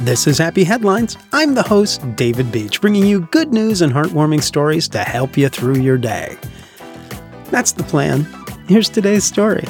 This is Happy Headlines. I'm the host, David Beach, bringing you good news and heartwarming stories to help you through your day. That's the plan. Here's today's story.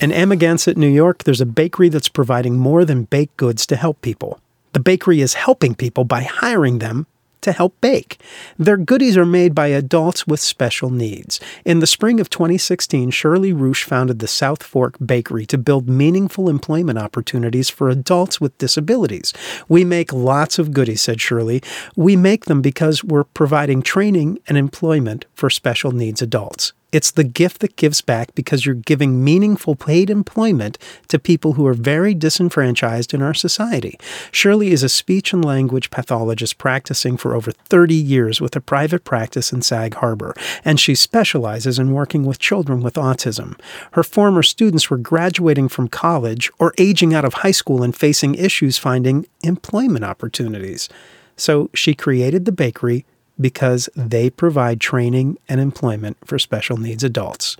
In Amagansett, New York, there's a bakery that's providing more than baked goods to help people. The bakery is helping people by hiring them to help bake. Their goodies are made by adults with special needs. In the spring of 2016, Shirley Ruch founded the South Fork Bakery to build meaningful employment opportunities for adults with disabilities. We make lots of goodies, said Shirley. We make them because we're providing training and employment for special needs adults. It's the gift that gives back because you're giving meaningful paid employment to people who are very disenfranchised in our society. Shirley is a speech and language pathologist practicing for over 30 years with a private practice in Sag Harbor, and she specializes in working with children with autism. Her former students were graduating from college or aging out of high school and facing issues finding employment opportunities. So she created the bakery because they provide training and employment for special needs adults.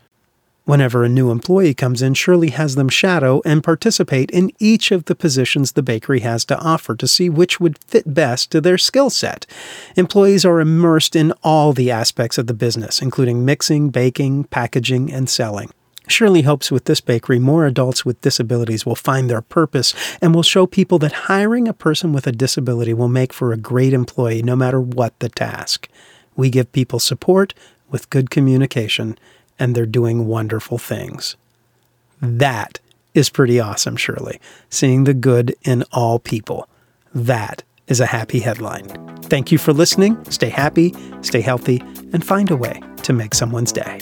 Whenever a new employee comes in, Shirley has them shadow and participate in each of the positions the bakery has to offer to see which would fit best to their skill set. Employees are immersed in all the aspects of the business, including mixing, baking, packaging, and selling. Shirley hopes with this bakery, more adults with disabilities will find their purpose and will show people that hiring a person with a disability will make for a great employee no matter what the task. We give people support with good communication, and they're doing wonderful things. That is pretty awesome, Shirley, seeing the good in all people. That is a happy headline. Thank you for listening. Stay happy, stay healthy, and find a way to make someone's day.